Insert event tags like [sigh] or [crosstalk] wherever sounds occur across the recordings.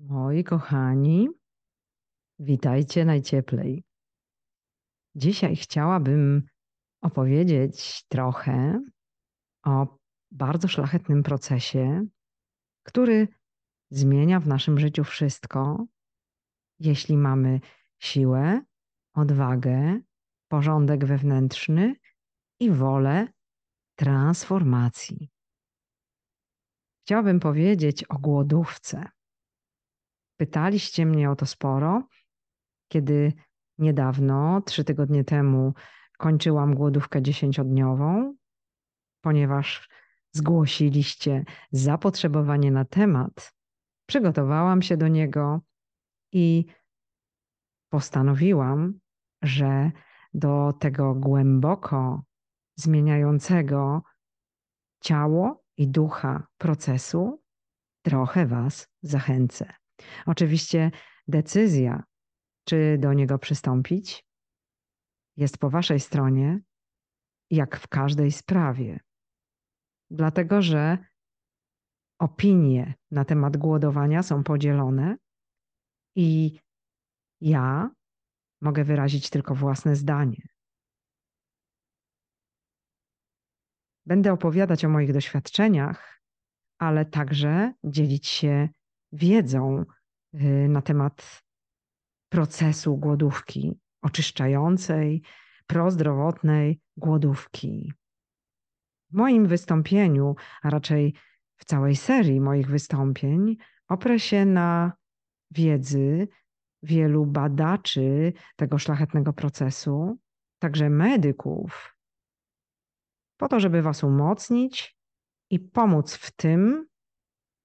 Moi kochani, witajcie najcieplej. Dzisiaj chciałabym opowiedzieć trochę o bardzo szlachetnym procesie, który zmienia w naszym życiu wszystko, jeśli mamy siłę, odwagę, porządek wewnętrzny i wolę transformacji. Chciałabym powiedzieć o głodówce. Pytaliście mnie o to sporo, kiedy niedawno, trzy tygodnie temu, kończyłam głodówkę dziesięciodniową, ponieważ zgłosiliście zapotrzebowanie na temat. Przygotowałam się do niego i postanowiłam, że do tego głęboko zmieniającego ciało i ducha procesu trochę Was zachęcę. Oczywiście decyzja, czy do niego przystąpić, jest po Waszej stronie, jak w każdej sprawie. Dlatego, że opinie na temat głodowania są podzielone i ja mogę wyrazić tylko własne zdanie. Będę opowiadać o moich doświadczeniach, ale także dzielić się wiedzą y, na temat procesu głodówki oczyszczającej, prozdrowotnej głodówki. W moim wystąpieniu, a raczej w całej serii moich wystąpień, oprę się na wiedzy wielu badaczy tego szlachetnego procesu, także medyków, po to, żeby Was umocnić i pomóc w tym,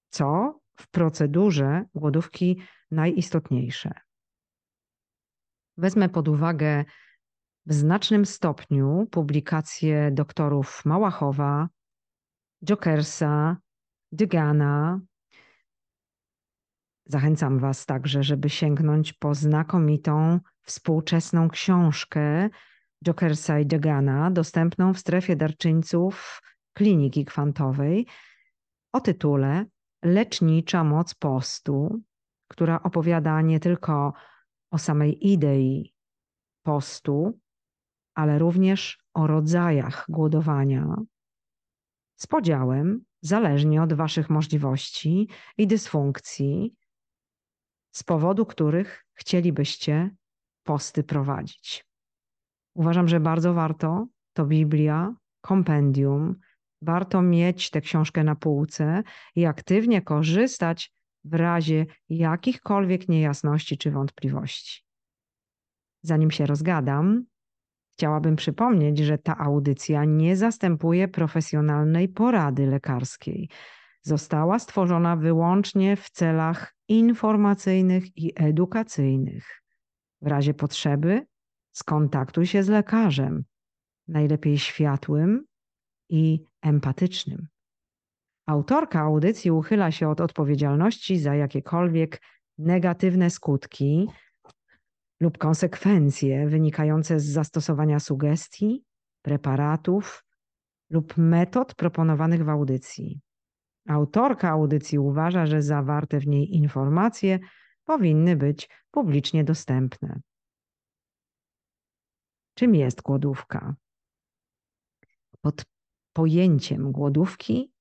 co w procedurze głodówki najistotniejsze. Wezmę pod uwagę w znacznym stopniu publikacje doktorów Małachowa, Jokersa, Dygana. Zachęcam Was także, żeby sięgnąć po znakomitą współczesną książkę Jokersa i Dygana, dostępną w strefie darczyńców kliniki kwantowej o tytule lecznicza moc postu, która opowiada nie tylko o samej idei postu, ale również o rodzajach głodowania, z podziałem, zależnie od Waszych możliwości i dysfunkcji, z powodu których chcielibyście posty prowadzić. Uważam, że bardzo warto to Biblia, kompendium, warto mieć tę książkę na półce i aktywnie korzystać w razie jakichkolwiek niejasności czy wątpliwości. Zanim się rozgadam, chciałabym przypomnieć, że ta audycja nie zastępuje profesjonalnej porady lekarskiej. Została stworzona wyłącznie w celach informacyjnych i edukacyjnych. W razie potrzeby skontaktuj się z lekarzem, najlepiej światłym i empatycznym. Autorka audycji uchyla się od odpowiedzialności za jakiekolwiek negatywne skutki lub konsekwencje wynikające z zastosowania sugestii, preparatów lub metod proponowanych w audycji. Autorka audycji uważa, że zawarte w niej informacje powinny być publicznie dostępne. Czym jest głodówka? Pod pojęciem głodówki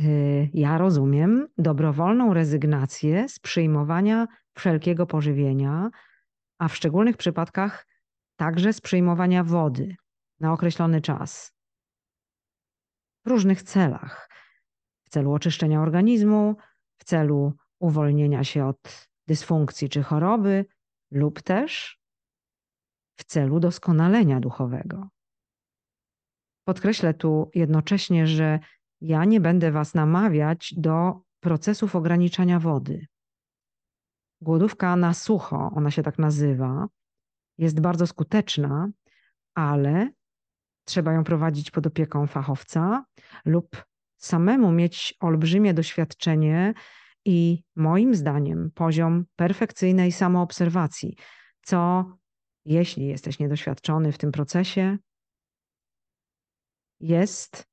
y, ja rozumiem dobrowolną rezygnację z przyjmowania wszelkiego pożywienia, a w szczególnych przypadkach także z przyjmowania wody na określony czas. W różnych celach. W celu oczyszczenia organizmu, w celu uwolnienia się od dysfunkcji czy choroby, lub też w celu doskonalenia duchowego. Podkreślę tu jednocześnie, że ja nie będę Was namawiać do procesów ograniczania wody. Głodówka na sucho, ona się tak nazywa, jest bardzo skuteczna, ale trzeba ją prowadzić pod opieką fachowca lub samemu mieć olbrzymie doświadczenie i moim zdaniem poziom perfekcyjnej samoobserwacji, co jeśli jesteś niedoświadczony w tym procesie, jest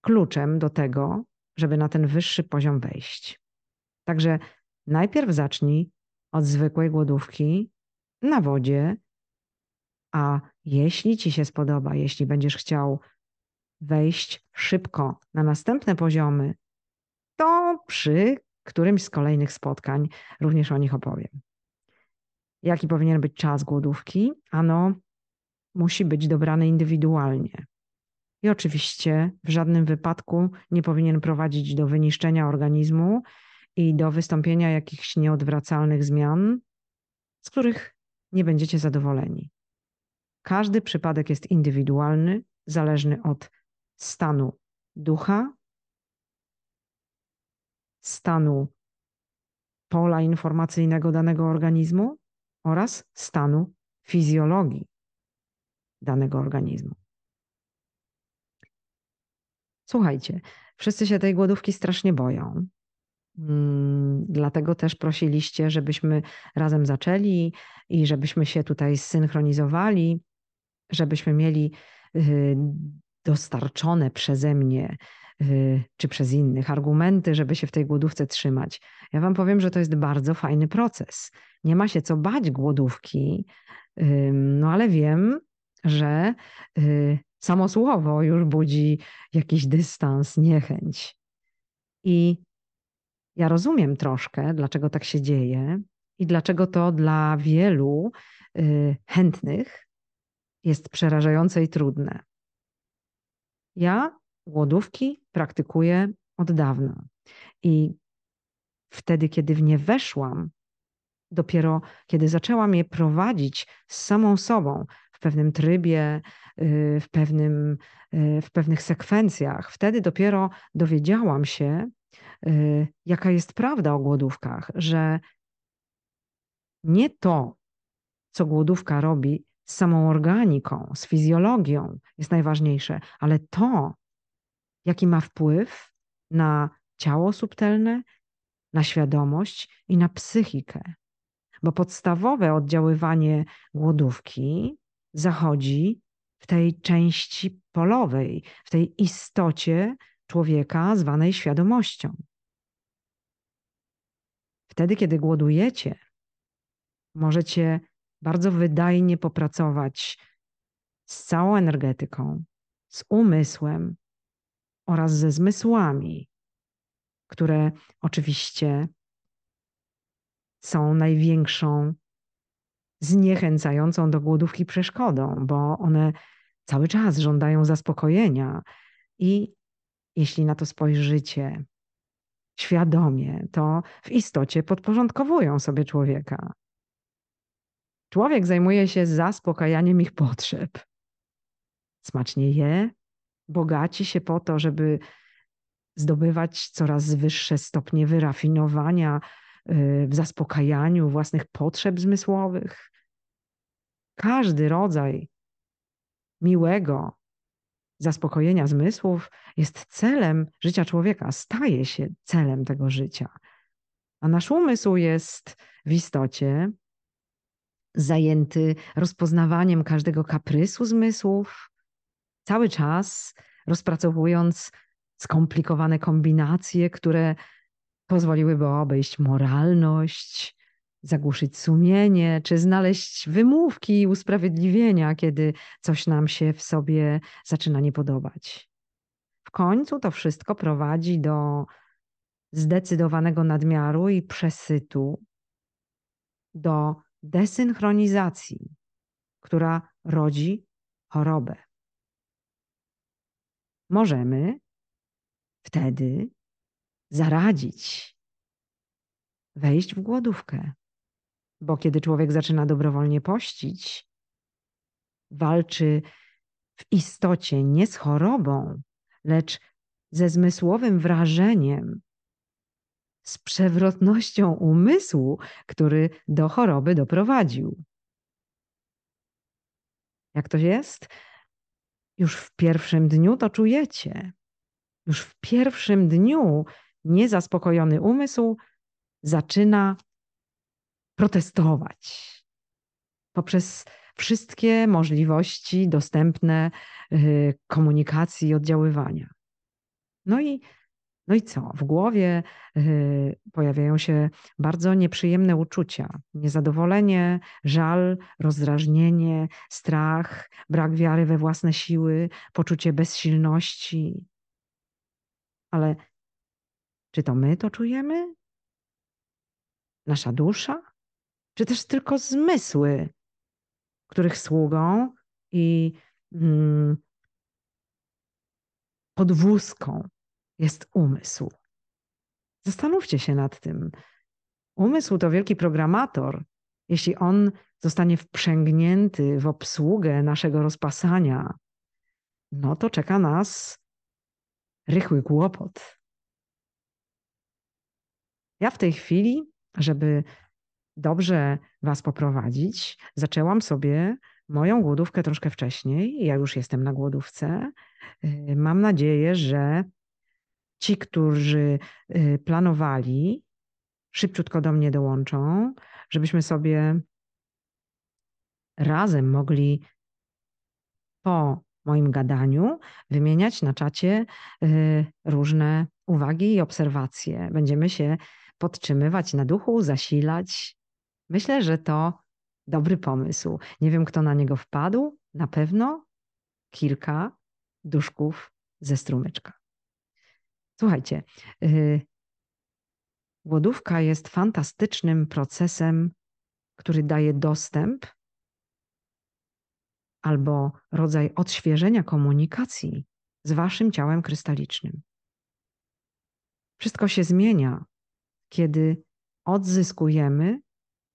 kluczem do tego, żeby na ten wyższy poziom wejść. Także najpierw zacznij od zwykłej głodówki na wodzie, a jeśli ci się spodoba, jeśli będziesz chciał wejść szybko na następne poziomy, to przy którymś z kolejnych spotkań również o nich opowiem. Jaki powinien być czas głodówki? Ano, musi być dobrany indywidualnie. I oczywiście w żadnym wypadku nie powinien prowadzić do wyniszczenia organizmu i do wystąpienia jakichś nieodwracalnych zmian, z których nie będziecie zadowoleni. Każdy przypadek jest indywidualny, zależny od stanu ducha, stanu pola informacyjnego danego organizmu oraz stanu fizjologii danego organizmu. Słuchajcie, wszyscy się tej głodówki strasznie boją. Mm, dlatego też prosiliście, żebyśmy razem zaczęli i żebyśmy się tutaj zsynchronizowali, żebyśmy mieli y, dostarczone przeze mnie y, czy przez innych argumenty, żeby się w tej głodówce trzymać. Ja Wam powiem, że to jest bardzo fajny proces. Nie ma się co bać głodówki, no ale wiem, że y, samo słowo już budzi jakiś dystans, niechęć. I ja rozumiem troszkę, dlaczego tak się dzieje i dlaczego to dla wielu y, chętnych jest przerażające i trudne. Ja głodówki praktykuję od dawna i wtedy, kiedy w nie weszłam, dopiero kiedy zaczęłam je prowadzić z samą sobą w pewnym trybie, w, pewnym, y, w pewnych sekwencjach, wtedy dopiero dowiedziałam się, y, jaka jest prawda o głodówkach, że nie to, co głodówka robi z samą organiką, z fizjologią, jest najważniejsze, ale to, jaki ma wpływ na ciało subtelne, na świadomość i na psychikę. Bo podstawowe oddziaływanie głodówki zachodzi w tej części polowej, w tej istocie człowieka zwanej świadomością. Wtedy, kiedy głodujecie, możecie bardzo wydajnie popracować z całą energetyką, z umysłem oraz ze zmysłami, które oczywiście są największą zniechęcającą do głodówki przeszkodą, bo one cały czas żądają zaspokojenia i jeśli na to spojrzycie świadomie, to w istocie podporządkowują sobie człowieka. Człowiek zajmuje się zaspokajaniem ich potrzeb. Smacznie je, bogaci się po to, żeby zdobywać coraz wyższe stopnie wyrafinowania w zaspokajaniu własnych potrzeb zmysłowych. Każdy rodzaj miłego zaspokojenia zmysłów jest celem życia człowieka, staje się celem tego życia. A nasz umysł jest w istocie zajęty rozpoznawaniem każdego kaprysu zmysłów, cały czas rozpracowując skomplikowane kombinacje, które pozwoliłyby obejść moralność, zagłuszyć sumienie, czy znaleźć wymówki i usprawiedliwienia, kiedy coś nam się w sobie zaczyna nie podobać. W końcu to wszystko prowadzi do zdecydowanego nadmiaru i przesytu, do desynchronizacji, która rodzi chorobę. Możemy wtedy zaradzić, wejść w głodówkę, bo kiedy człowiek zaczyna dobrowolnie pościć, walczy w istocie nie z chorobą, lecz ze zmysłowym wrażeniem, z przewrotnością umysłu, który do choroby doprowadził. Jak to jest? Już w pierwszym dniu to czujecie. Już w pierwszym dniu niezaspokojony umysł zaczyna protestować poprzez wszystkie możliwości dostępne y, komunikacji i oddziaływania. No i No i co? W głowie y, pojawiają się bardzo nieprzyjemne uczucia: niezadowolenie, żal, rozdrażnienie, strach, brak wiary we własne siły, poczucie bezsilności. Ale czy to my to czujemy? Nasza dusza? Czy też tylko zmysły, których sługą i mm, podwózką jest umysł. Zastanówcie się nad tym. Umysł to wielki programator. Jeśli on zostanie wprzęgnięty w obsługę naszego rozpasania, no to czeka nas rychły kłopot. Ja w tej chwili, żeby dobrze Was poprowadzić, zaczęłam sobie moją głodówkę troszkę wcześniej. Ja już jestem na głodówce. Y, mam nadzieję, że ci, którzy y, planowali, szybciutko do mnie dołączą, żebyśmy sobie razem mogli po moim gadaniu wymieniać na czacie y, różne uwagi i obserwacje. Będziemy się podtrzymywać na duchu, zasilać. Myślę, że to dobry pomysł. Nie wiem, kto na niego wpadł. Na pewno kilka duszków ze strumyczka. Słuchajcie, yy, głodówka jest fantastycznym procesem, który daje dostęp albo rodzaj odświeżenia komunikacji z waszym ciałem krystalicznym. Wszystko się zmienia, kiedy odzyskujemy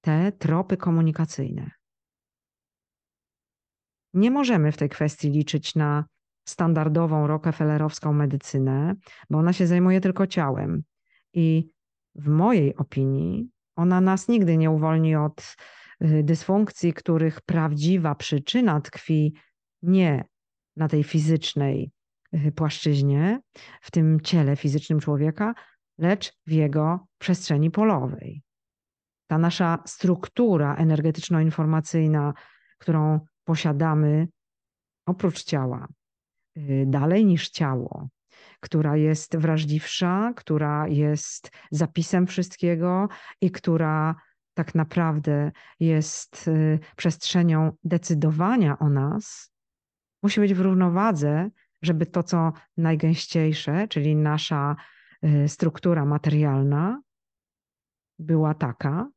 te tropy komunikacyjne. Nie możemy w tej kwestii liczyć na standardową rockefellerowską medycynę, bo ona się zajmuje tylko ciałem. I w mojej opinii ona nas nigdy nie uwolni od y, dysfunkcji, których prawdziwa przyczyna tkwi nie na tej fizycznej y, płaszczyźnie, w tym ciele fizycznym człowieka, lecz w jego przestrzeni polowej. Ta nasza struktura energetyczno-informacyjna, którą posiadamy oprócz ciała, Y, dalej niż ciało, która jest wrażliwsza, która jest zapisem wszystkiego i która tak naprawdę jest y, przestrzenią decydowania o nas, musi być w równowadze, żeby to, co najgęściejsze, czyli nasza struktura materialna, była taka,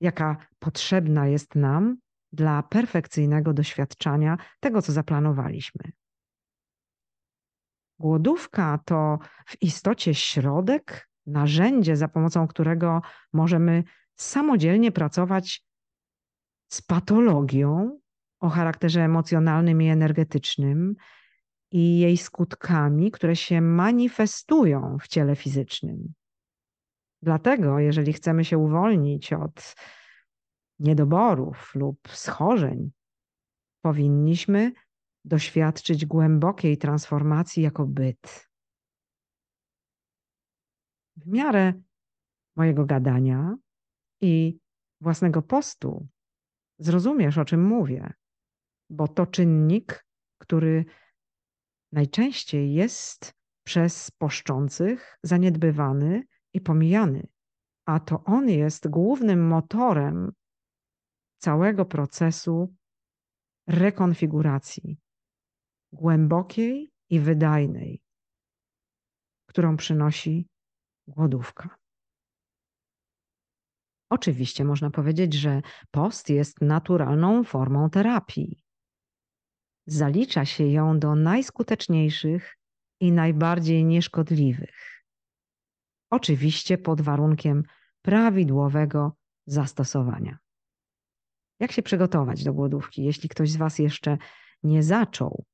jaka potrzebna jest nam dla perfekcyjnego doświadczania tego, co zaplanowaliśmy. Głodówka to w istocie środek, narzędzie, za pomocą którego możemy samodzielnie pracować z patologią o charakterze emocjonalnym i energetycznym i jej skutkami, które się manifestują w ciele fizycznym. Dlatego, jeżeli chcemy się uwolnić od niedoborów lub schorzeń, powinniśmy doświadczyć głębokiej transformacji jako byt. W miarę mojego gadania i własnego postu zrozumiesz, o czym mówię, bo to czynnik, który najczęściej jest przez poszczących zaniedbywany i pomijany, a to on jest głównym motorem całego procesu rekonfiguracji głębokiej i wydajnej, którą przynosi głodówka. Oczywiście można powiedzieć, że post jest naturalną formą terapii. Zalicza się ją do najskuteczniejszych i najbardziej nieszkodliwych. Oczywiście pod warunkiem prawidłowego zastosowania. Jak się przygotować do głodówki? Jeśli ktoś z Was jeszcze nie zaczął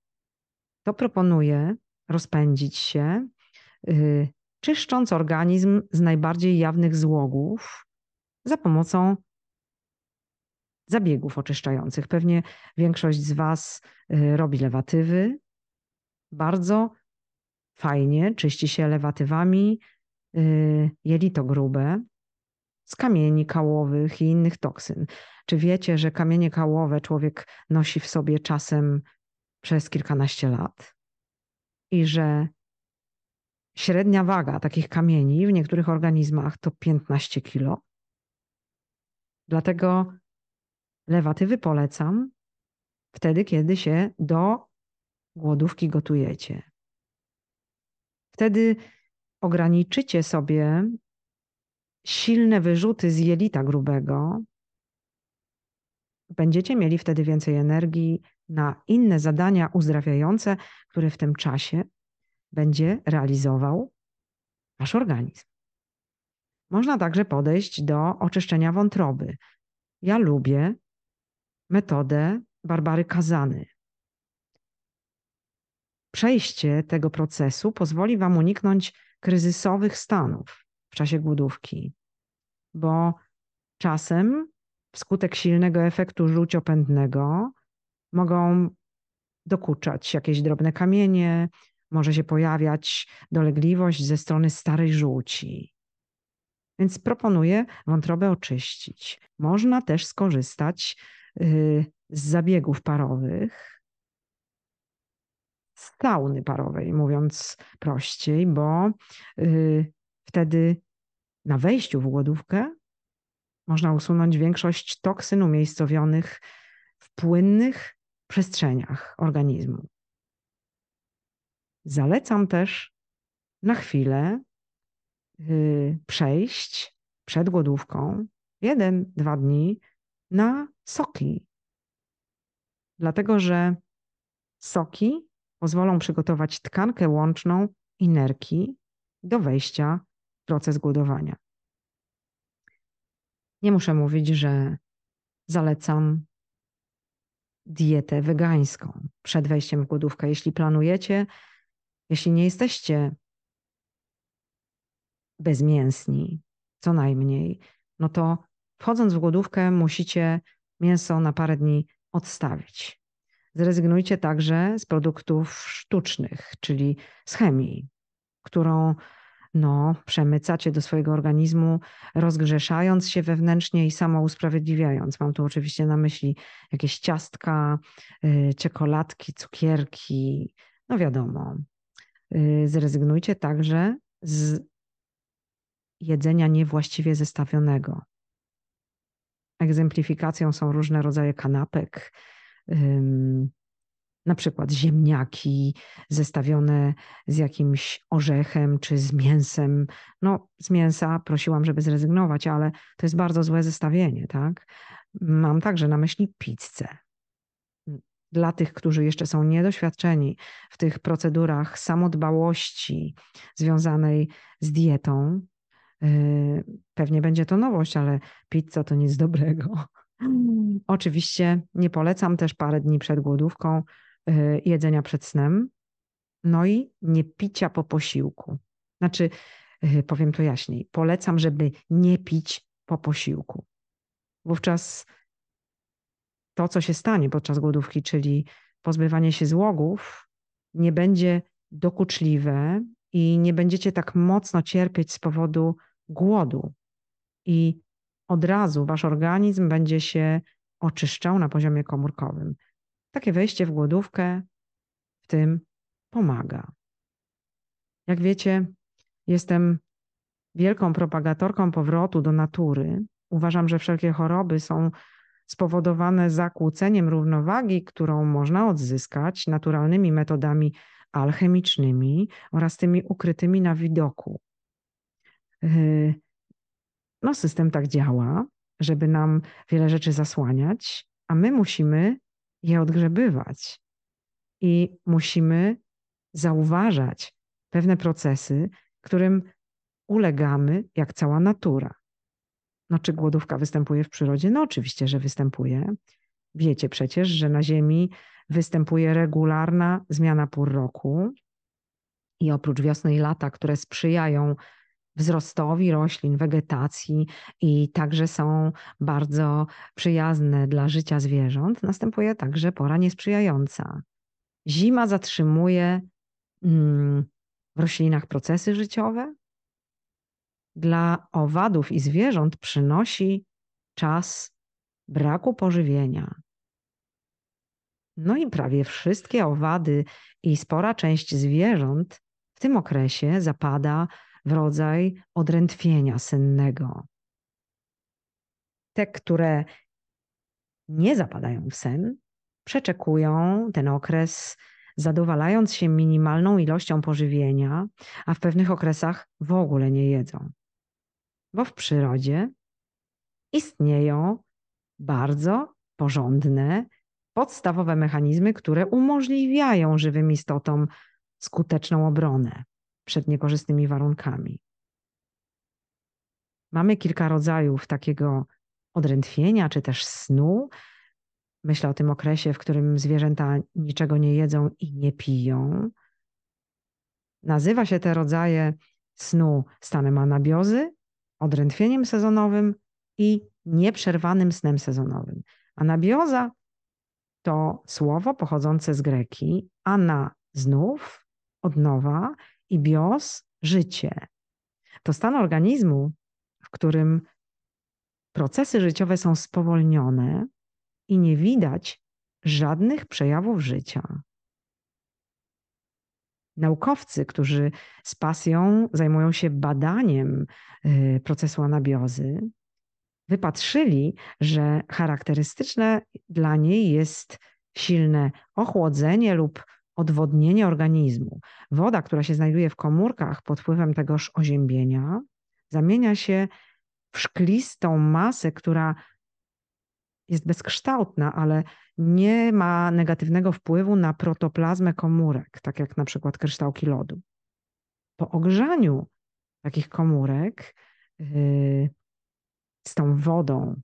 to proponuję rozpędzić się, yy, czyszcząc organizm z najbardziej jawnych złogów za pomocą zabiegów oczyszczających. Pewnie większość z Was yy, robi lewatywy. Bardzo fajnie czyści się lewatywami yy, jelito grube z kamieni kałowych i innych toksyn. Czy wiecie, że kamienie kałowe człowiek nosi w sobie czasem przez kilkanaście lat i że Średnia waga takich kamieni w niektórych organizmach to 15 kg. Dlatego lewatywy polecam wtedy, kiedy się do głodówki gotujecie. Wtedy ograniczycie sobie silne wyrzuty z jelita grubego, będziecie mieli wtedy więcej energii na inne zadania uzdrawiające, które w tym czasie będzie realizował wasz organizm. Można także podejść do oczyszczenia wątroby. Ja lubię metodę Barbary Kazany. Przejście tego procesu pozwoli Wam uniknąć kryzysowych stanów w czasie głodówki, bo czasem wskutek silnego efektu żółciopędnego mogą dokuczać jakieś drobne kamienie, może się pojawiać dolegliwość ze strony starej żółci. Więc proponuję wątrobę oczyścić. Można też skorzystać z zabiegów parowych, z sauny parowej, mówiąc prościej, bo y, wtedy na wejściu w głodówkę można usunąć większość toksyn umiejscowionych w płynnych przestrzeniach organizmu. Zalecam też na chwilę yy, przejść przed głodówką jeden, dwa dni na soki. Dlatego, że soki pozwolą przygotować tkankę łączną i nerki do wejścia w proces głodowania. Nie muszę mówić, że zalecam dietę wegańską przed wejściem w głodówkę. Jeśli planujecie, jeśli nie jesteście bezmięsni, co najmniej, no to wchodząc w głodówkę musicie mięso na parę dni odstawić. Zrezygnujcie także z produktów sztucznych, czyli z chemii, którą no, przemycacie do swojego organizmu, rozgrzeszając się wewnętrznie i samo usprawiedliwiając. Mam tu oczywiście na myśli jakieś ciastka, yy, czekoladki, cukierki, no wiadomo. Yy, zrezygnujcie także z jedzenia niewłaściwie zestawionego. Egzemplifikacją są różne rodzaje kanapek, na przykład ziemniaki zestawione z jakimś orzechem czy z mięsem. No, z mięsa prosiłam, żeby zrezygnować, ale to jest bardzo złe zestawienie, tak? Mam także na myśli pizzę. Dla tych, którzy jeszcze są niedoświadczeni w tych procedurach samodbałości związanej z dietą, pewnie będzie to nowość, ale pizza to nic dobrego. Oczywiście nie polecam też parę dni przed głodówką Y, jedzenia przed snem, no i nie picia po posiłku. Znaczy, y, powiem to jaśniej, polecam, żeby nie pić po posiłku. Wówczas to, co się stanie podczas głodówki, czyli pozbywanie się złogów, nie będzie dokuczliwe i nie będziecie tak mocno cierpieć z powodu głodu. I od razu wasz organizm będzie się oczyszczał na poziomie komórkowym. Takie wejście w głodówkę w tym pomaga. Jak wiecie, jestem wielką propagatorką powrotu do natury. Uważam, że wszelkie choroby są spowodowane zakłóceniem równowagi, którą można odzyskać naturalnymi metodami alchemicznymi oraz tymi ukrytymi na widoku. Yy, no, system tak działa, żeby nam wiele rzeczy zasłaniać, a my musimy je odgrzebywać. I musimy zauważać pewne procesy, którym ulegamy jak cała natura. No, czy głodówka występuje w przyrodzie? No, oczywiście, że występuje. Wiecie przecież, że na Ziemi występuje regularna zmiana pór roku. I oprócz wiosny i lata, które sprzyjają wzrostowi roślin, wegetacji i także są bardzo przyjazne dla życia zwierząt, następuje także pora niesprzyjająca. Zima zatrzymuje mm, w roślinach procesy życiowe. Dla owadów i zwierząt przynosi czas braku pożywienia. No i prawie wszystkie owady i spora część zwierząt W tym okresie zapada w rodzaj odrętwienia sennego. Te, które nie zapadają w sen, przeczekują ten okres, zadowalając się minimalną ilością pożywienia, a w pewnych okresach w ogóle nie jedzą. Bo w przyrodzie istnieją bardzo porządne, podstawowe mechanizmy, które umożliwiają żywym istotom skuteczną obronę przed niekorzystnymi warunkami. Mamy kilka rodzajów takiego odrętwienia czy też snu. Myślę o tym okresie, w którym zwierzęta niczego nie jedzą i nie piją. Nazywa się te rodzaje snu stanem anabiozy, odrętwieniem sezonowym i nieprzerwanym snem sezonowym. Anabioza to słowo pochodzące z greki, ana znów, odnowa i bios życie. To stan organizmu, w którym procesy życiowe są spowolnione i nie widać żadnych przejawów życia. Naukowcy, którzy z pasją zajmują się badaniem y, procesu anabiozy, wypatrzyli, że charakterystyczne dla niej jest silne ochłodzenie lub odwodnienie organizmu. Woda, która się znajduje w komórkach pod wpływem tegoż oziębienia, zamienia się w szklistą masę, która jest bezkształtna, ale nie ma negatywnego wpływu na protoplazmę komórek, tak jak na przykład kryształki lodu. Po ogrzaniu takich komórek yy, z tą wodą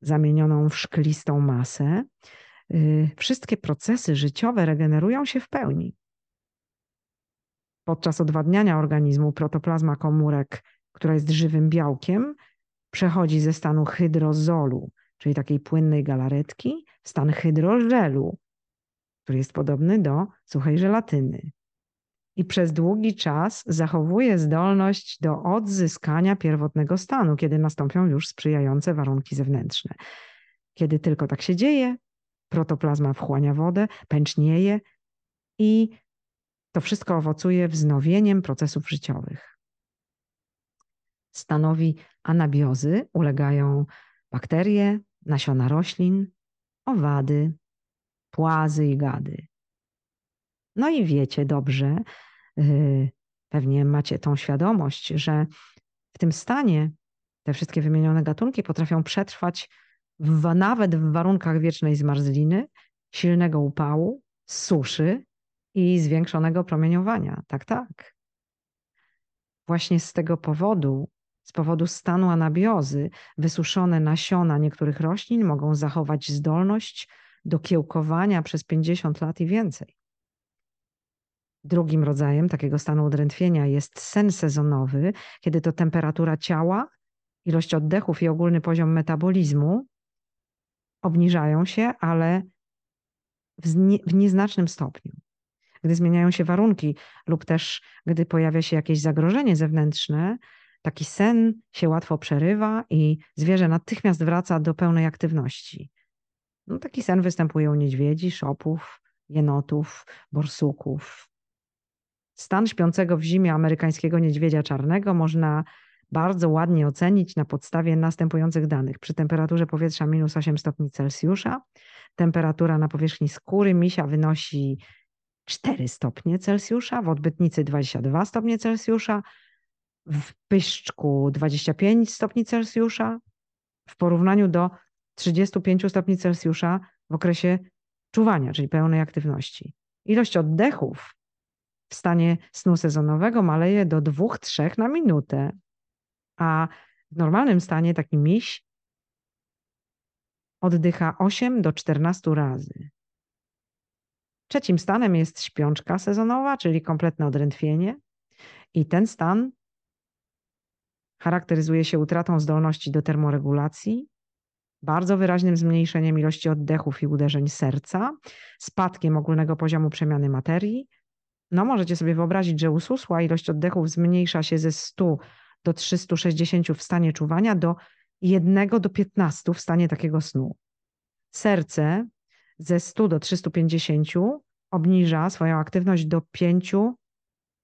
zamienioną w szklistą masę, wszystkie procesy życiowe regenerują się w pełni. Podczas odwadniania organizmu protoplazma komórek, która jest żywym białkiem, przechodzi ze stanu hydrozolu, czyli takiej płynnej galaretki, w stan hydrożelu, który jest podobny do suchej żelatyny i przez długi czas zachowuje zdolność do odzyskania pierwotnego stanu, kiedy nastąpią już sprzyjające warunki zewnętrzne. Kiedy tylko tak się dzieje, protoplazma wchłania wodę, pęcznieje i to wszystko owocuje wznowieniem procesów życiowych. Stanowi anabiozy ulegają bakterie, nasiona roślin, owady, płazy i gady. No i wiecie dobrze, Y, pewnie macie tą świadomość, że w tym stanie te wszystkie wymienione gatunki potrafią przetrwać w, nawet w warunkach wiecznej zmarzliny, silnego upału, suszy i zwiększonego promieniowania. Tak, tak. Właśnie z tego powodu, z powodu stanu anabiozy, wysuszone nasiona niektórych roślin mogą zachować zdolność do kiełkowania przez 50 lat i więcej. Drugim rodzajem takiego stanu udrętwienia jest sen sezonowy, kiedy to temperatura ciała, ilość oddechów i ogólny poziom metabolizmu obniżają się, ale w, nie, w nieznacznym stopniu. Gdy zmieniają się warunki lub też gdy pojawia się jakieś zagrożenie zewnętrzne, taki sen się łatwo przerywa i zwierzę natychmiast wraca do pełnej aktywności. No, taki sen występuje u niedźwiedzi, szopów, jenotów, borsuków, Stan śpiącego w zimie amerykańskiego niedźwiedzia czarnego można bardzo ładnie ocenić na podstawie następujących danych. Przy temperaturze powietrza minus 8 stopni Celsjusza, temperatura na powierzchni skóry misia wynosi 4 stopnie Celsjusza, w odbytnicy 22 stopnie Celsjusza, w pyszczku 25 stopni Celsjusza, w porównaniu do 35 stopni Celsjusza w okresie czuwania, czyli pełnej aktywności. Ilość oddechów w stanie snu sezonowego maleje do 2-3 na minutę, a w normalnym stanie taki miś oddycha 8 do 14 razy. Trzecim stanem jest śpiączka sezonowa, czyli kompletne odrętwienie. I ten stan charakteryzuje się utratą zdolności do termoregulacji, bardzo wyraźnym zmniejszeniem ilości oddechów i uderzeń serca, spadkiem ogólnego poziomu przemiany materii, no możecie sobie wyobrazić, że ususła ilość oddechów zmniejsza się ze 100 do 360 w stanie czuwania do 1 do 15 w stanie takiego snu. Serce ze 100 do 350 obniża swoją aktywność do 5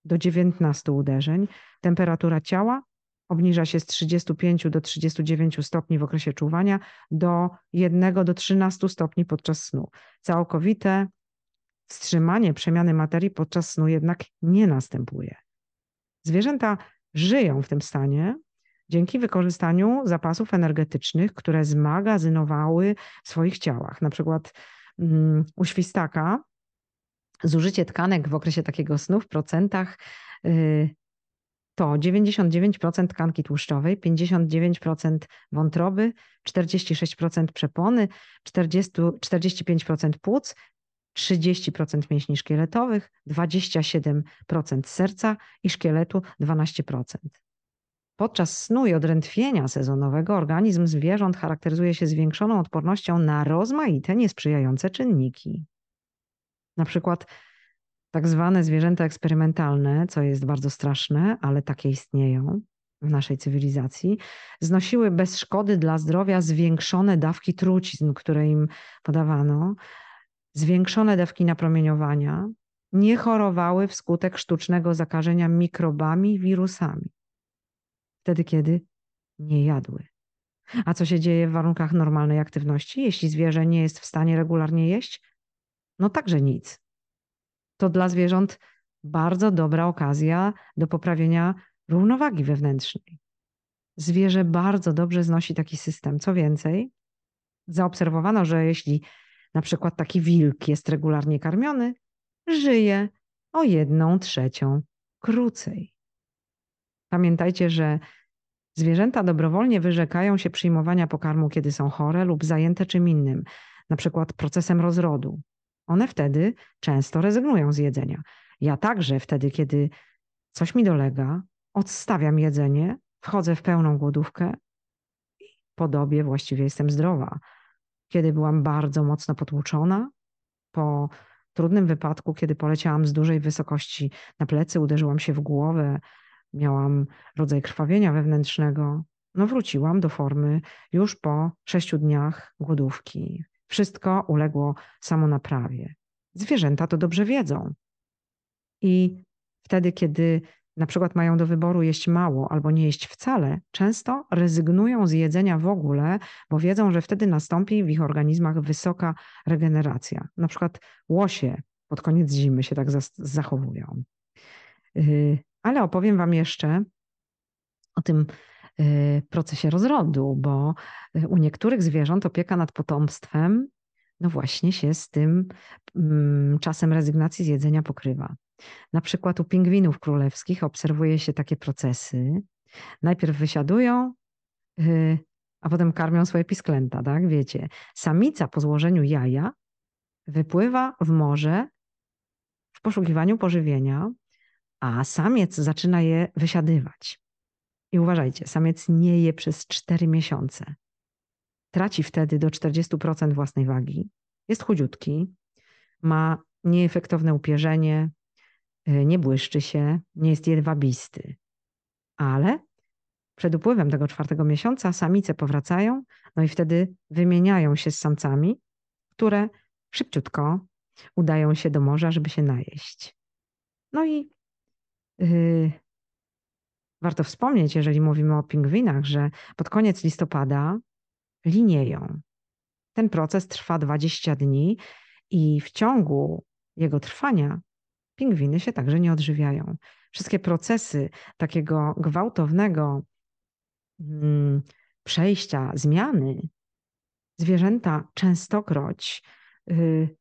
do 19 uderzeń. Temperatura ciała obniża się z 35 do 39 stopni w okresie czuwania do 1 do 13 stopni podczas snu. Całkowite wstrzymanie przemiany materii podczas snu jednak nie następuje. Zwierzęta żyją w tym stanie dzięki wykorzystaniu zapasów energetycznych, które zmagazynowały w swoich ciałach. Na przykład um, u świstaka zużycie tkanek w okresie takiego snu w procentach yy, to 99% tkanki tłuszczowej, 59% wątroby, 46% przepony, 40, 45% płuc, 30% mięśni szkieletowych, 27% serca i szkieletu, 12%. Podczas snu i odrętwienia sezonowego organizm zwierząt charakteryzuje się zwiększoną odpornością na rozmaite niesprzyjające czynniki. Na przykład tak zwane zwierzęta eksperymentalne, co jest bardzo straszne, ale takie istnieją w naszej cywilizacji, znosiły bez szkody dla zdrowia zwiększone dawki trucizn, które im podawano, zwiększone dawki napromieniowania, nie chorowały wskutek sztucznego zakażenia mikrobami, wirusami. Wtedy, kiedy nie jadły. A co się dzieje w warunkach normalnej aktywności, jeśli zwierzę nie jest w stanie regularnie jeść? No także nic. To dla zwierząt bardzo dobra okazja do poprawienia równowagi wewnętrznej. Zwierzę bardzo dobrze znosi taki system. Co więcej, zaobserwowano, że jeśli na przykład taki wilk jest regularnie karmiony, żyje o jedną trzecią krócej. Pamiętajcie, że zwierzęta dobrowolnie wyrzekają się przyjmowania pokarmu, kiedy są chore lub zajęte czym innym, na przykład procesem rozrodu. One wtedy często rezygnują z jedzenia. Ja także wtedy, kiedy coś mi dolega, odstawiam jedzenie, wchodzę w pełną głodówkę i po dobie właściwie jestem zdrowa kiedy byłam bardzo mocno potłuczona, po trudnym wypadku, kiedy poleciałam z dużej wysokości na plecy, uderzyłam się w głowę, miałam rodzaj krwawienia wewnętrznego. No, wróciłam do formy już po sześciu dniach głodówki. Wszystko uległo samonaprawie. Zwierzęta to dobrze wiedzą. I wtedy, kiedy na przykład mają do wyboru jeść mało albo nie jeść wcale, często rezygnują z jedzenia w ogóle, bo wiedzą, że wtedy nastąpi w ich organizmach wysoka regeneracja. Na przykład łosie pod koniec zimy się tak zachowują. Y, ale opowiem Wam jeszcze o tym y, procesie rozrodu, bo y, u niektórych zwierząt opieka nad potomstwem, no właśnie się z tym mm, czasem rezygnacji z jedzenia pokrywa. Na przykład u pingwinów królewskich obserwuje się takie procesy. Najpierw wysiadują, yy, a potem karmią swoje pisklęta, tak? Wiecie. Samica po złożeniu jaja wypływa w morze w poszukiwaniu pożywienia, a samiec zaczyna je wysiadywać. I uważajcie, samiec nie je przez 4 miesiące. Traci wtedy do 40% własnej wagi, jest chudziutki, ma nieefektowne upierzenie, nie błyszczy się, nie jest jedwabisty. Ale przed upływem tego czwartego miesiąca samice powracają, no i wtedy wymieniają się z samcami, które szybciutko udają się do morza, żeby się najeść. No i yy, warto wspomnieć, jeżeli mówimy o pingwinach, że pod koniec listopada linieją. Ten proces trwa 20 dni i w ciągu jego trwania pingwiny się także nie odżywiają. Wszystkie procesy takiego gwałtownego mm, przejścia, zmiany, zwierzęta częstokroć y,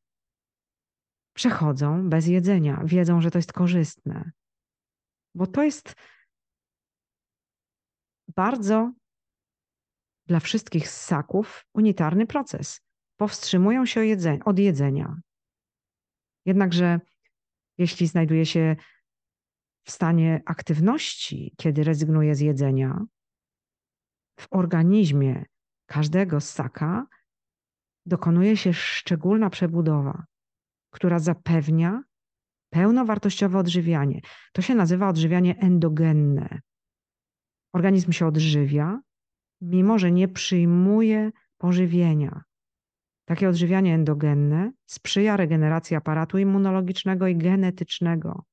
przechodzą bez jedzenia, wiedzą, że to jest korzystne. Bo to jest bardzo dla wszystkich ssaków unitarny proces. Powstrzymują się od jedzenia. Jednakże jeśli znajduje się w stanie aktywności, kiedy rezygnuje z jedzenia, w organizmie każdego ssaka dokonuje się szczególna przebudowa, która zapewnia pełnowartościowe odżywianie. To się nazywa odżywianie endogenne. Organizm się odżywia, mimo że nie przyjmuje pożywienia. Takie odżywianie endogenne sprzyja regeneracji aparatu immunologicznego i genetycznego.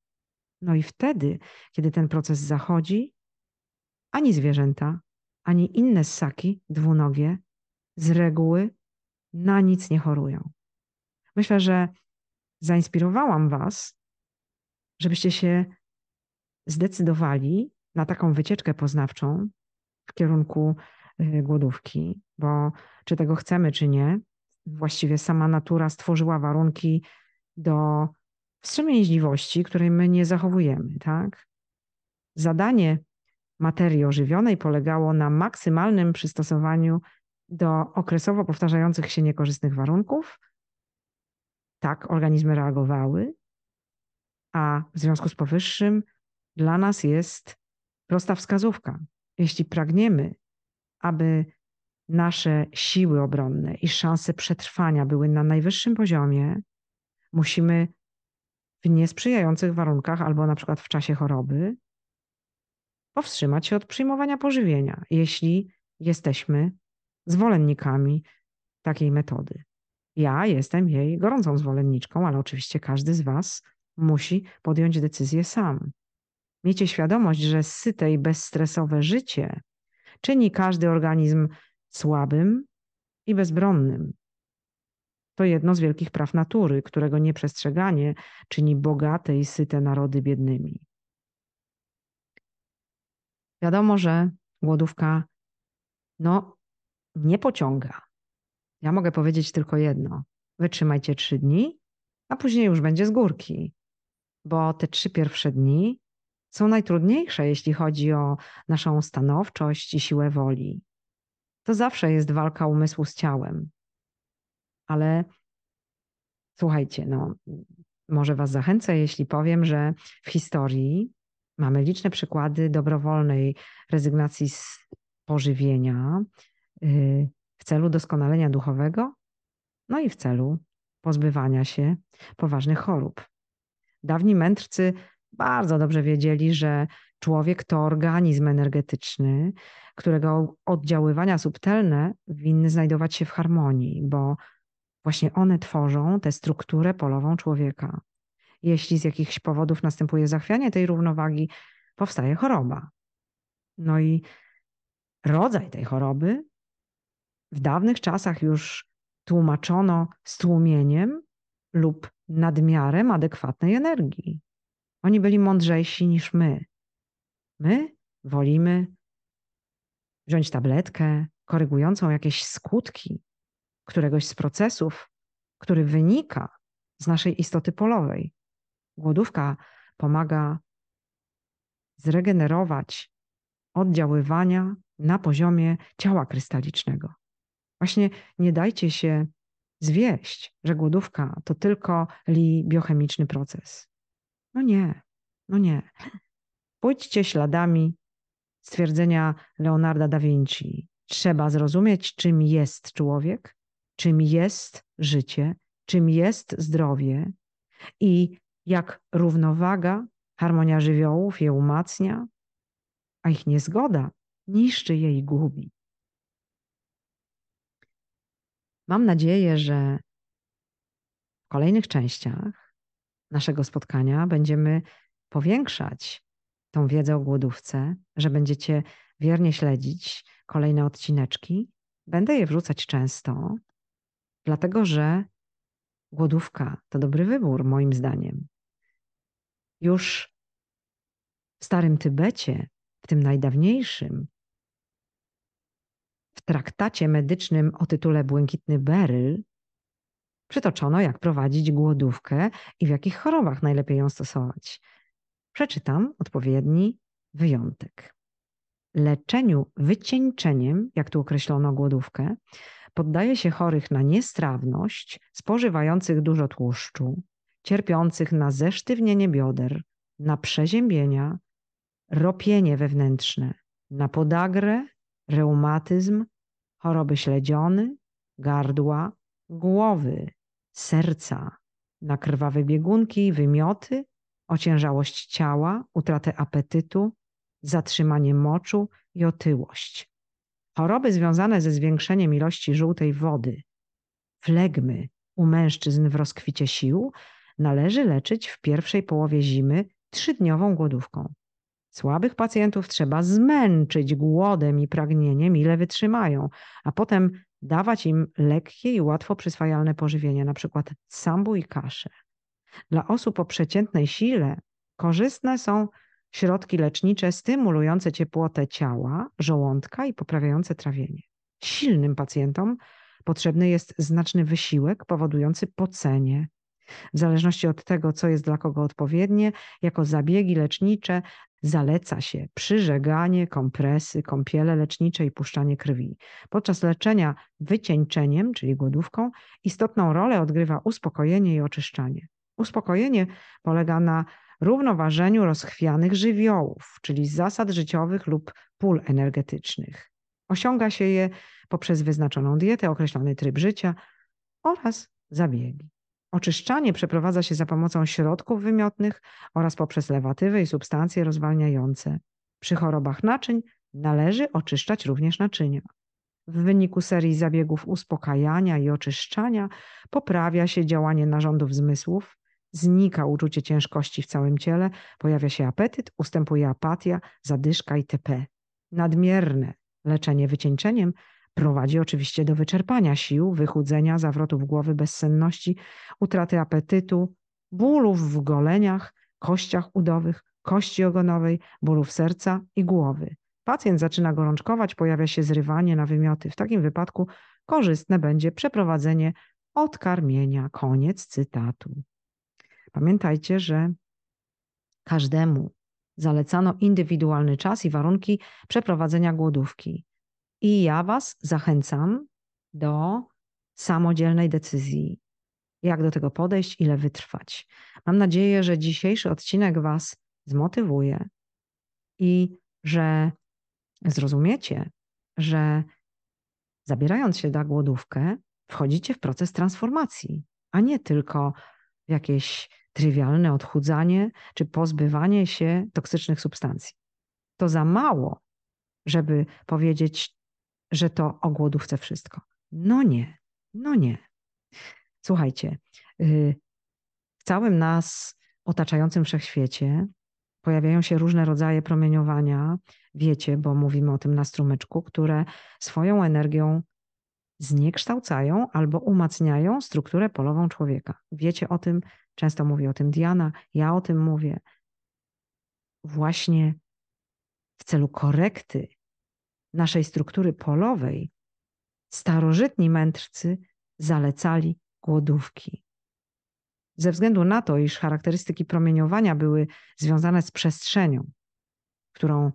No i wtedy, kiedy ten proces zachodzi, ani zwierzęta, ani inne ssaki dwunogie z reguły na nic nie chorują. Myślę, że zainspirowałam Was, żebyście się zdecydowali na taką wycieczkę poznawczą w kierunku y, głodówki, bo czy tego chcemy, czy nie, właściwie sama natura stworzyła warunki do wstrzemięźliwości, której my nie zachowujemy, tak? Zadanie materii ożywionej polegało na maksymalnym przystosowaniu do okresowo powtarzających się niekorzystnych warunków. Tak organizmy reagowały, a w związku z powyższym dla nas jest prosta wskazówka. Jeśli pragniemy, aby nasze siły obronne i szanse przetrwania były na najwyższym poziomie, musimy w niesprzyjających warunkach albo na przykład w czasie choroby powstrzymać się od przyjmowania pożywienia, jeśli jesteśmy zwolennikami takiej metody. Ja jestem jej gorącą zwolenniczką, ale oczywiście każdy z Was musi podjąć decyzję sam. Miejcie świadomość, że syte i bezstresowe życie czyni każdy organizm słabym i bezbronnym. To jedno z wielkich praw natury, którego nieprzestrzeganie czyni bogate i syte narody biednymi. Wiadomo, że głodówka no, nie pociąga. Ja mogę powiedzieć tylko jedno. Wytrzymajcie trzy dni, a później już będzie z górki. Bo te trzy pierwsze dni są najtrudniejsze, jeśli chodzi o naszą stanowczość i siłę woli. To zawsze jest walka umysłu z ciałem. Ale słuchajcie, no, może Was zachęcę, jeśli powiem, że w historii mamy liczne przykłady dobrowolnej rezygnacji z pożywienia y, w celu doskonalenia duchowego, no i w celu pozbywania się poważnych chorób. Dawni mędrcy bardzo dobrze wiedzieli, że człowiek to organizm energetyczny, którego oddziaływania subtelne winny znajdować się w harmonii, bo właśnie one tworzą tę strukturę polową człowieka. Jeśli z jakichś powodów następuje zachwianie tej równowagi, powstaje choroba. No i rodzaj tej choroby w dawnych czasach już tłumaczono stłumieniem lub nadmiarem adekwatnej energii. Oni byli mądrzejsi niż my. My wolimy wziąć tabletkę korygującą jakieś skutki któregoś z procesów, który wynika z naszej istoty polowej. Głodówka pomaga zregenerować oddziaływania na poziomie ciała krystalicznego. Właśnie nie dajcie się zwieść, że głodówka to tylko li biochemiczny proces. No nie, no nie. Pójdźcie śladami stwierdzenia Leonarda da Vinci. Trzeba zrozumieć, czym jest człowiek, czym jest życie, czym jest zdrowie i jak równowaga, harmonia żywiołów je umacnia, a ich niezgoda niszczy je i gubi. Mam nadzieję, że w kolejnych częściach naszego spotkania będziemy powiększać tą wiedzę o głodówce, że będziecie wiernie śledzić kolejne odcineczki. Będę je wrzucać często, dlatego że głodówka to dobry wybór, moim zdaniem. Już w Starym Tybecie, w tym najdawniejszym, w traktacie medycznym o tytule Błękitny Beryl, przytoczono, jak prowadzić głodówkę i w jakich chorobach najlepiej ją stosować. Przeczytam odpowiedni wyjątek. Leczeniu wycieńczeniem, jak tu określono głodówkę, poddaje się chorych na niestrawność, spożywających dużo tłuszczu, cierpiących na zesztywnienie bioder, na przeziębienia, ropienie wewnętrzne, na podagrę, reumatyzm, choroby śledziony, gardła, głowy, serca, na krwawe biegunki, wymioty, ociężałość ciała, utratę apetytu, zatrzymanie moczu i otyłość. Choroby związane ze zwiększeniem ilości żółtej wody, flegmy u mężczyzn w rozkwicie sił należy leczyć w pierwszej połowie zimy trzydniową głodówką. Słabych pacjentów trzeba zmęczyć głodem i pragnieniem, ile wytrzymają, a potem dawać im lekkie i łatwo przyswajalne pożywienie, przykład sambu i kaszę. Dla osób o przeciętnej sile korzystne są środki lecznicze stymulujące ciepłotę ciała, żołądka i poprawiające trawienie. Silnym pacjentom potrzebny jest znaczny wysiłek powodujący pocenie. W zależności od tego, co jest dla kogo odpowiednie, jako zabiegi lecznicze zaleca się przyżeganie, kompresy, kąpiele lecznicze i puszczanie krwi. Podczas leczenia wycieńczeniem, czyli głodówką, istotną rolę odgrywa uspokojenie i oczyszczanie. Uspokojenie polega na równoważeniu rozchwianych żywiołów, czyli zasad życiowych lub pól energetycznych. Osiąga się je poprzez wyznaczoną dietę, określony tryb życia oraz zabiegi. Oczyszczanie przeprowadza się za pomocą środków wymiotnych oraz poprzez lewatywy i substancje rozwalniające. Przy chorobach naczyń należy oczyszczać również naczynia. W wyniku serii zabiegów uspokajania i oczyszczania poprawia się działanie narządów zmysłów, znika uczucie ciężkości w całym ciele, pojawia się apetyt, ustępuje apatia, zadyszka itp. Nadmierne leczenie wycieńczeniem prowadzi oczywiście do wyczerpania sił, wychudzenia, zawrotów głowy, bezsenności, utraty apetytu, bólów w goleniach, kościach udowych, kości ogonowej, bólów serca i głowy. Pacjent zaczyna gorączkować, pojawia się zrywanie na wymioty. W takim wypadku korzystne będzie przeprowadzenie odkarmienia. Koniec cytatu. Pamiętajcie, że każdemu zalecano indywidualny czas i warunki przeprowadzenia głodówki. I ja Was zachęcam do samodzielnej decyzji, jak do tego podejść, ile wytrwać. Mam nadzieję, że dzisiejszy odcinek Was zmotywuje i że zrozumiecie, że zabierając się na głodówkę, wchodzicie w proces transformacji, a nie tylko jakieś trywialne odchudzanie czy pozbywanie się toksycznych substancji. To za mało, żeby powiedzieć, że to o głodówce wszystko. No nie, no nie. Słuchajcie, y, w całym nas otaczającym wszechświecie pojawiają się różne rodzaje promieniowania, wiecie, bo mówimy o tym na strumyczku, które swoją energią zniekształcają albo umacniają strukturę polową człowieka. Wiecie o tym, często mówi o tym Diana, ja o tym mówię. Właśnie w celu korekty naszej struktury polowej starożytni mędrcy zalecali głodówki. Ze względu na to, iż charakterystyki promieniowania były związane z przestrzenią, którą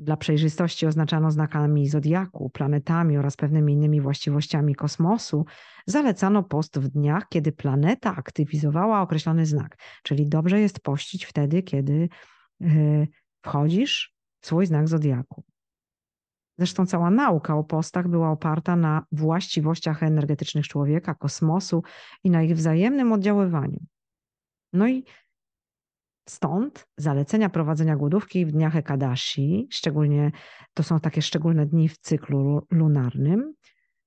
dla przejrzystości oznaczano znakami zodiaku, planetami oraz pewnymi innymi właściwościami kosmosu, zalecano post w dniach, kiedy planeta aktywizowała określony znak. Czyli dobrze jest pościć wtedy, kiedy yy, wchodzisz w swój znak zodiaku. Zresztą cała nauka o postach była oparta na właściwościach energetycznych człowieka, kosmosu i na ich wzajemnym oddziaływaniu. No i stąd zalecenia prowadzenia głodówki w dniach Ekadashi, szczególnie to są takie szczególne dni w cyklu lunarnym.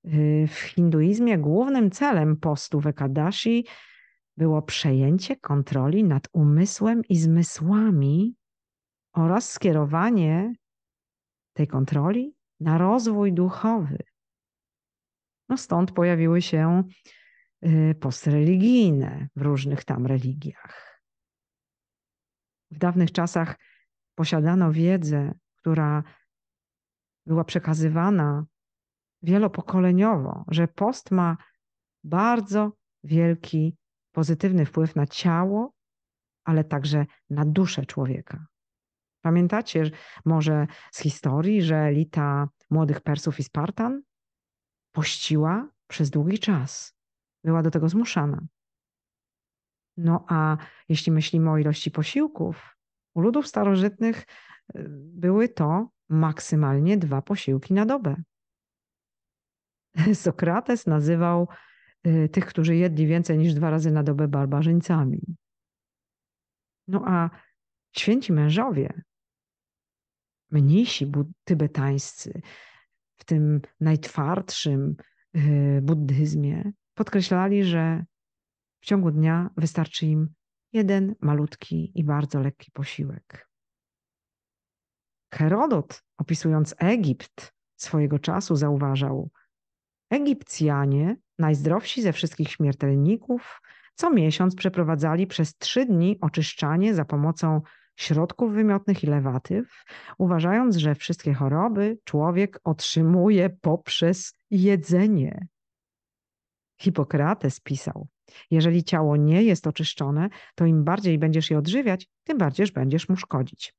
Y, w hinduizmie głównym celem postu w Ekadashi było przejęcie kontroli nad umysłem i zmysłami oraz skierowanie tej kontroli na rozwój duchowy. No stąd pojawiły się y, postreligijne w różnych tam religiach. W dawnych czasach posiadano wiedzę, która była przekazywana wielopokoleniowo, że post ma bardzo wielki pozytywny wpływ na ciało, ale także na duszę człowieka. Pamiętacie może z historii, że elita młodych Persów i Spartan pościła przez długi czas. Była do tego zmuszana. No a jeśli myślimy o ilości posiłków, u ludów starożytnych y, były to maksymalnie dwa posiłki na dobę. [laughs] Sokrates nazywał y, tych, którzy jedli więcej niż dwa razy na dobę barbarzyńcami. No a święci mężowie mnisi tybetańscy w tym najtwardszym y, buddyzmie podkreślali, że w ciągu dnia wystarczy im jeden malutki i bardzo lekki posiłek. Herodot, opisując Egipt swojego czasu, zauważał: Egipcjanie, najzdrowsi ze wszystkich śmiertelników, co miesiąc przeprowadzali przez trzy dni oczyszczanie za pomocą środków wymiotnych i lewatyw, uważając, że wszystkie choroby człowiek otrzymuje poprzez jedzenie. Hipokrates pisał: Jeżeli ciało nie jest oczyszczone, to im bardziej będziesz je odżywiać, tym bardziej będziesz mu szkodzić.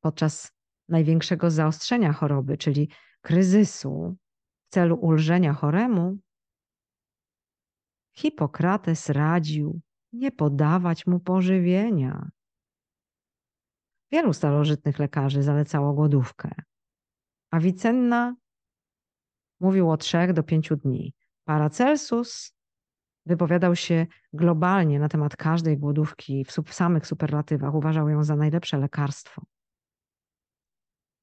Podczas największego zaostrzenia choroby, czyli kryzysu, w celu ulżenia choremu, Hipokrates radził nie podawać mu pożywienia. Wielu starożytnych lekarzy zalecało głodówkę. Avicenna mówił o trzech do pięciu dni. Paracelsus wypowiadał się globalnie na temat każdej głodówki w samych superlatywach. Uważał ją za najlepsze lekarstwo.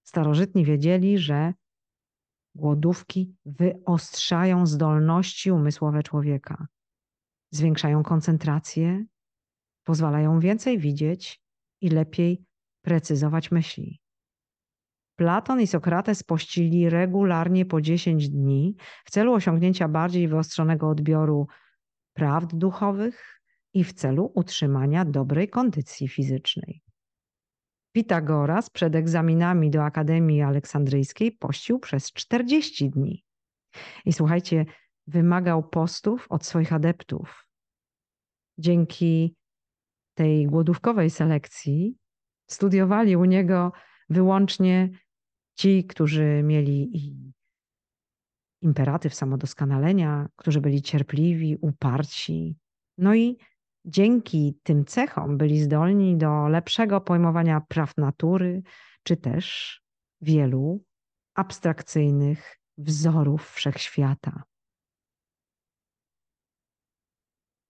Starożytni wiedzieli, że głodówki wyostrzają zdolności umysłowe człowieka, zwiększają koncentrację, pozwalają więcej widzieć i lepiej precyzować myśli. Platon i Sokrates pościli regularnie po 10 dni w celu osiągnięcia bardziej wyostrzonego odbioru prawd duchowych i w celu utrzymania dobrej kondycji fizycznej. Pitagoras przed egzaminami do Akademii Aleksandryjskiej pościł przez 40 dni. I słuchajcie, wymagał postów od swoich adeptów. Dzięki tej głodówkowej selekcji studiowali u niego wyłącznie ci, którzy mieli imperatyw samodoskonalenia, którzy byli cierpliwi, uparci. No i dzięki tym cechom byli zdolni do lepszego pojmowania praw natury, czy też wielu abstrakcyjnych wzorów wszechświata.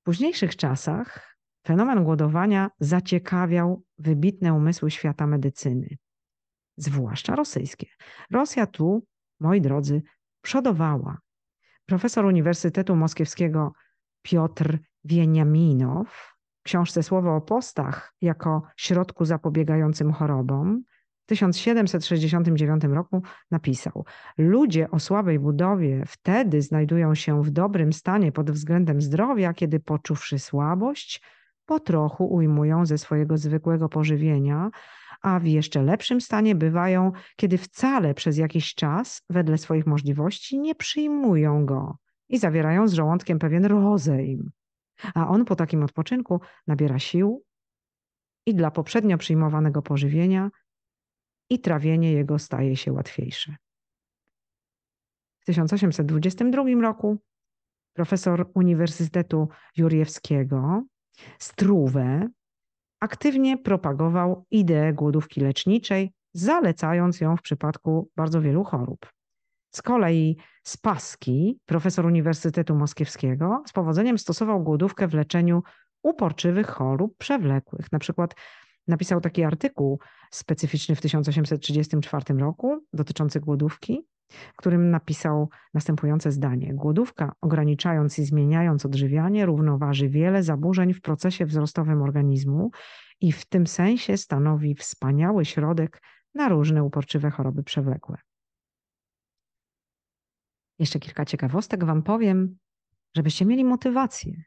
W późniejszych czasach fenomen głodowania zaciekawiał wybitne umysły świata medycyny, zwłaszcza rosyjskie. Rosja tu, moi drodzy, przodowała. Profesor Uniwersytetu Moskiewskiego Piotr Wieniaminow w książce Słowo o postach jako środku zapobiegającym chorobom w 1769 roku napisał: Ludzie o słabej budowie wtedy znajdują się w dobrym stanie pod względem zdrowia, kiedy poczuwszy słabość, po trochu ujmują ze swojego zwykłego pożywienia, a w jeszcze lepszym stanie bywają, kiedy wcale przez jakiś czas, wedle swoich możliwości, nie przyjmują go i zawierają z żołądkiem pewien rozejm. A on po takim odpoczynku nabiera sił i dla poprzednio przyjmowanego pożywienia i trawienie jego staje się łatwiejsze. W 1822 roku profesor Uniwersytetu Jurjewskiego Struwe aktywnie propagował ideę głodówki leczniczej, zalecając ją w przypadku bardzo wielu chorób. Z kolei Spaski, profesor Uniwersytetu Moskiewskiego, z powodzeniem stosował głodówkę w leczeniu uporczywych chorób przewlekłych. Przykład napisał taki artykuł specyficzny w 1834 roku dotyczący głodówki, w którym napisał następujące zdanie: Głodówka, ograniczając i zmieniając odżywianie, równoważy wiele zaburzeń w procesie wzrostowym organizmu i w tym sensie stanowi wspaniały środek na różne uporczywe choroby przewlekłe. Jeszcze kilka ciekawostek Wam powiem, żebyście mieli motywację.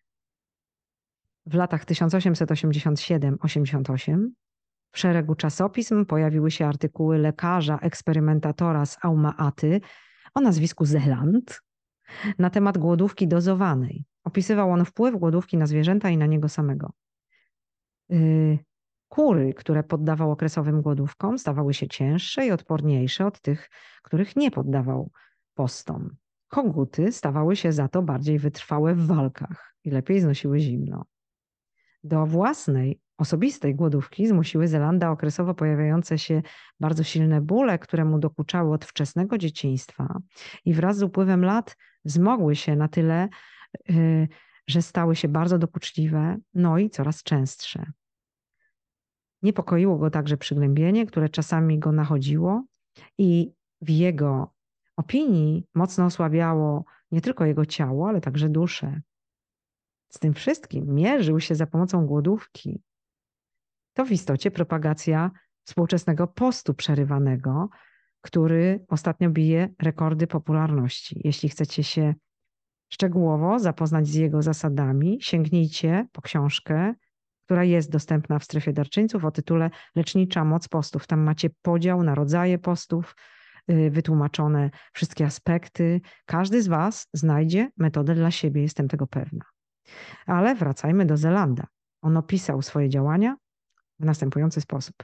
W latach 1887-88 w szeregu czasopism pojawiły się artykuły lekarza eksperymentatora z Aumaaty o nazwisku Zeland na temat głodówki dozowanej. Opisywał on wpływ głodówki na zwierzęta i na niego samego. Y, kury, które poddawał okresowym głodówkom, stawały się cięższe i odporniejsze od tych, których nie poddawał postom. Koguty stawały się za to bardziej wytrwałe w walkach i lepiej znosiły zimno. Do własnej, osobistej głodówki zmusiły Zelanda okresowo pojawiające się bardzo silne bóle, które mu dokuczały od wczesnego dzieciństwa i wraz z upływem lat wzmogły się na tyle, y, że stały się bardzo dokuczliwe, no i coraz częstsze. Niepokoiło go także przygnębienie, które czasami go nachodziło i w jego opinii mocno osłabiało nie tylko jego ciało, ale także duszę. Z tym wszystkim mierzył się za pomocą głodówki, to w istocie propagacja współczesnego postu przerywanego, który ostatnio bije rekordy popularności. Jeśli chcecie się szczegółowo zapoznać z jego zasadami, sięgnijcie po książkę, która jest dostępna w strefie darczyńców o tytule Lecznicza moc postów. Tam macie podział na rodzaje postów, y, wytłumaczone wszystkie aspekty. Każdy z Was znajdzie metodę dla siebie, jestem tego pewna. Ale wracajmy do Zelanda. On opisał swoje działania w następujący sposób.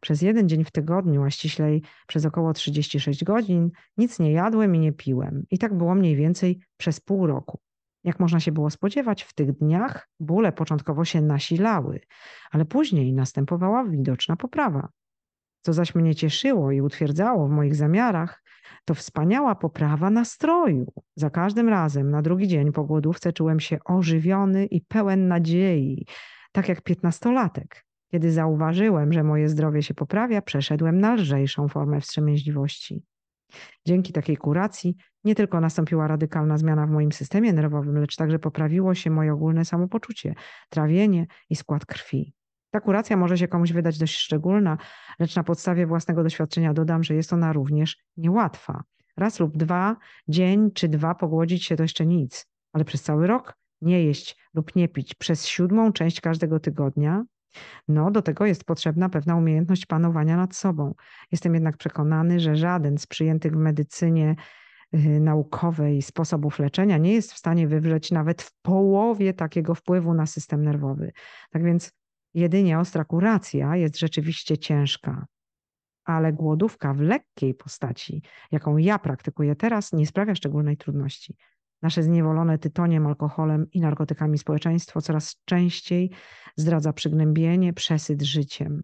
Przez jeden dzień w tygodniu, a ściślej przez około 36 godzin, nic nie jadłem i nie piłem. I tak było mniej więcej przez pół roku. Jak można się było spodziewać, w tych dniach bóle początkowo się nasilały, ale później następowała widoczna poprawa. Co zaś mnie cieszyło i utwierdzało w moich zamiarach, to wspaniała poprawa nastroju. Za każdym razem na drugi dzień po głodówce czułem się ożywiony i pełen nadziei, tak jak piętnastolatek. Kiedy zauważyłem, że moje zdrowie się poprawia, przeszedłem na lżejszą formę wstrzemięźliwości. Dzięki takiej kuracji nie tylko nastąpiła radykalna zmiana w moim systemie nerwowym, lecz także poprawiło się moje ogólne samopoczucie, trawienie i skład krwi. Ta kuracja może się komuś wydać dość szczególna, lecz na podstawie własnego doświadczenia dodam, że jest ona również niełatwa. Raz lub dwa, dzień czy dwa pogłodzić się to jeszcze nic, ale przez cały rok nie jeść lub nie pić przez siódmą część każdego tygodnia, no, do tego jest potrzebna pewna umiejętność panowania nad sobą. Jestem jednak przekonany, że żaden z przyjętych w medycynie y, naukowej sposobów leczenia nie jest w stanie wywrzeć nawet w połowie takiego wpływu na system nerwowy. Tak więc jedynie ostra kuracja jest rzeczywiście ciężka. Ale głodówka w lekkiej postaci, jaką ja praktykuję teraz, nie sprawia szczególnej trudności. Nasze zniewolone tytoniem, alkoholem i narkotykami społeczeństwo coraz częściej zdradza przygnębienie, przesyt życiem.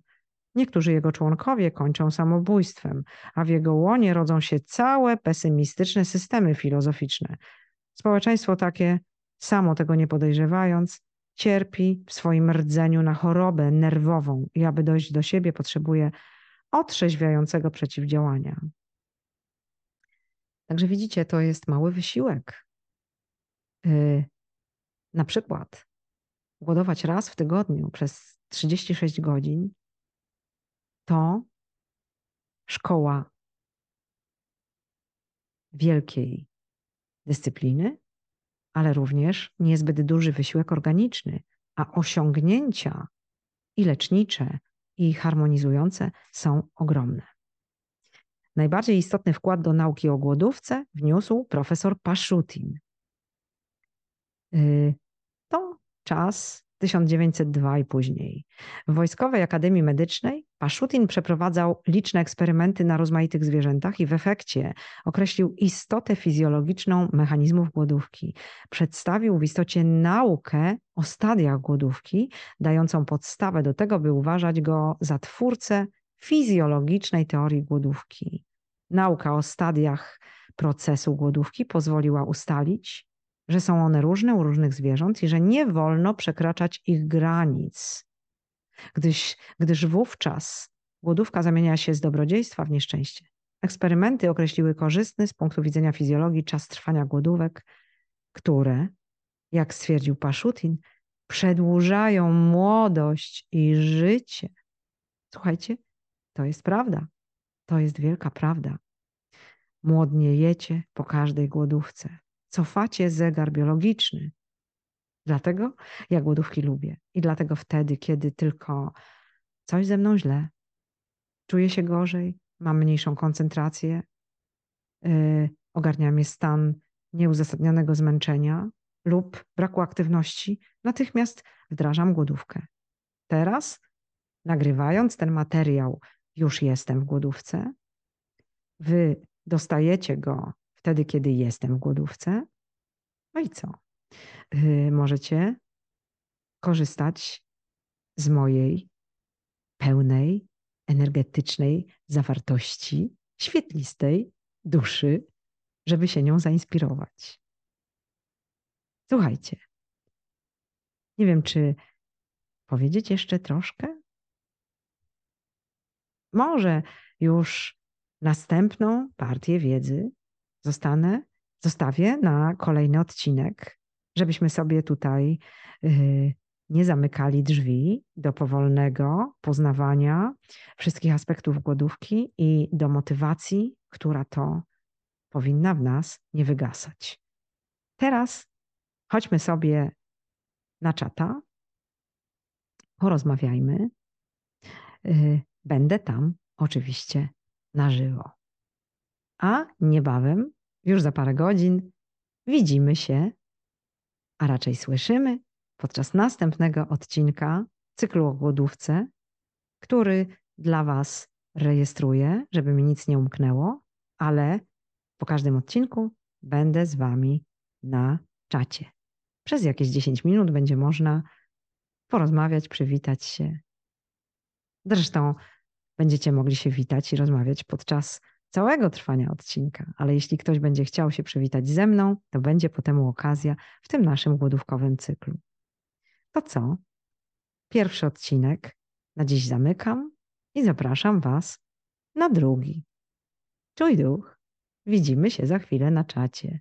Niektórzy jego członkowie kończą samobójstwem, a w jego łonie rodzą się całe pesymistyczne systemy filozoficzne. Społeczeństwo takie, samo tego nie podejrzewając, cierpi w swoim rdzeniu na chorobę nerwową i aby dojść do siebie potrzebuje otrzeźwiającego przeciwdziałania. Także widzicie, to jest mały wysiłek. Yy, na przykład głodować raz w tygodniu przez 36 godzin, to szkoła wielkiej dyscypliny, ale również niezbyt duży wysiłek organiczny, a osiągnięcia i lecznicze, i harmonizujące są ogromne. Najbardziej istotny wkład do nauki o głodówce wniósł profesor Paszutin. Y, to czas 1902 i później. W Wojskowej Akademii Medycznej Paszutin przeprowadzał liczne eksperymenty na rozmaitych zwierzętach i w efekcie określił istotę fizjologiczną mechanizmów głodówki. Przedstawił w istocie naukę o stadiach głodówki, dającą podstawę do tego, by uważać go za twórcę fizjologicznej teorii głodówki. Nauka o stadiach procesu głodówki pozwoliła ustalić, że są one różne u różnych zwierząt i że nie wolno przekraczać ich granic, gdyż, gdyż wówczas głodówka zamienia się z dobrodziejstwa w nieszczęście. Eksperymenty określiły korzystny z punktu widzenia fizjologii czas trwania głodówek, które, jak stwierdził Paszutin, przedłużają młodość i życie. Słuchajcie, to jest prawda. To jest wielka prawda. Młodniejecie po każdej głodówce cofacie zegar biologiczny. Dlatego ja głodówki lubię. I dlatego wtedy, kiedy tylko coś ze mną źle, czuję się gorzej, mam mniejszą koncentrację, yy, ogarnia mnie stan nieuzasadnionego zmęczenia lub braku aktywności, natychmiast wdrażam głodówkę. Teraz, nagrywając ten materiał, już jestem w głodówce. Wy dostajecie go wtedy, kiedy jestem w głodówce. No i co? Yy, możecie korzystać z mojej pełnej, energetycznej zawartości, świetlistej duszy, żeby się nią zainspirować. Słuchajcie, nie wiem, czy powiedzieć jeszcze troszkę? Może już następną partię wiedzy zostanę, zostawię na kolejny odcinek, żebyśmy sobie tutaj y, nie zamykali drzwi do powolnego poznawania wszystkich aspektów głodówki i do motywacji, która to powinna w nas nie wygasać. Teraz chodźmy sobie na czata, porozmawiajmy. Y, będę tam oczywiście na żywo. A niebawem, już za parę godzin, widzimy się, a raczej słyszymy podczas następnego odcinka cyklu o głodówce, który dla Was rejestruję, żeby mi nic nie umknęło, ale po każdym odcinku będę z Wami na czacie. Przez jakieś 10 minut będzie można porozmawiać, przywitać się. Zresztą będziecie mogli się witać i rozmawiać podczas całego trwania odcinka, ale jeśli ktoś będzie chciał się przywitać ze mną, to będzie potem okazja w tym naszym głodówkowym cyklu. To co? Pierwszy odcinek na dziś zamykam i zapraszam Was na drugi. Czuj duch. Widzimy się za chwilę na czacie.